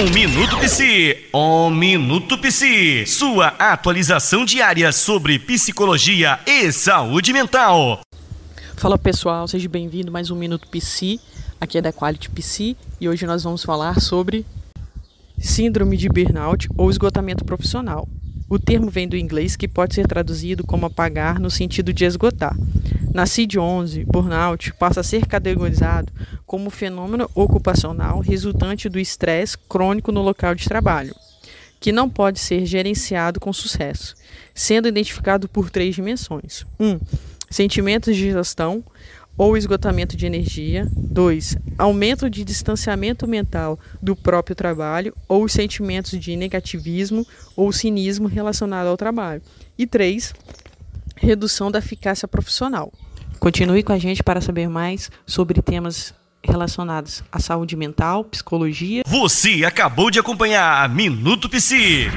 Um Minuto Psi, um Minuto Psi, sua atualização diária sobre psicologia e saúde mental. Fala pessoal, seja bem-vindo mais um Minuto Psi, aqui é da Quality Psi e hoje nós vamos falar sobre síndrome de burnout ou esgotamento profissional. O termo vem do inglês que pode ser traduzido como apagar no sentido de esgotar. Na CID-11, burnout passa a ser categorizado como fenômeno ocupacional resultante do estresse crônico no local de trabalho, que não pode ser gerenciado com sucesso, sendo identificado por três dimensões: 1. Um, sentimentos de gestão ou esgotamento de energia. 2. Aumento de distanciamento mental do próprio trabalho ou os sentimentos de negativismo ou cinismo relacionado ao trabalho. E 3. Redução da eficácia profissional. Continue com a gente para saber mais sobre temas relacionados à saúde mental, psicologia. Você acabou de acompanhar Minuto Psi.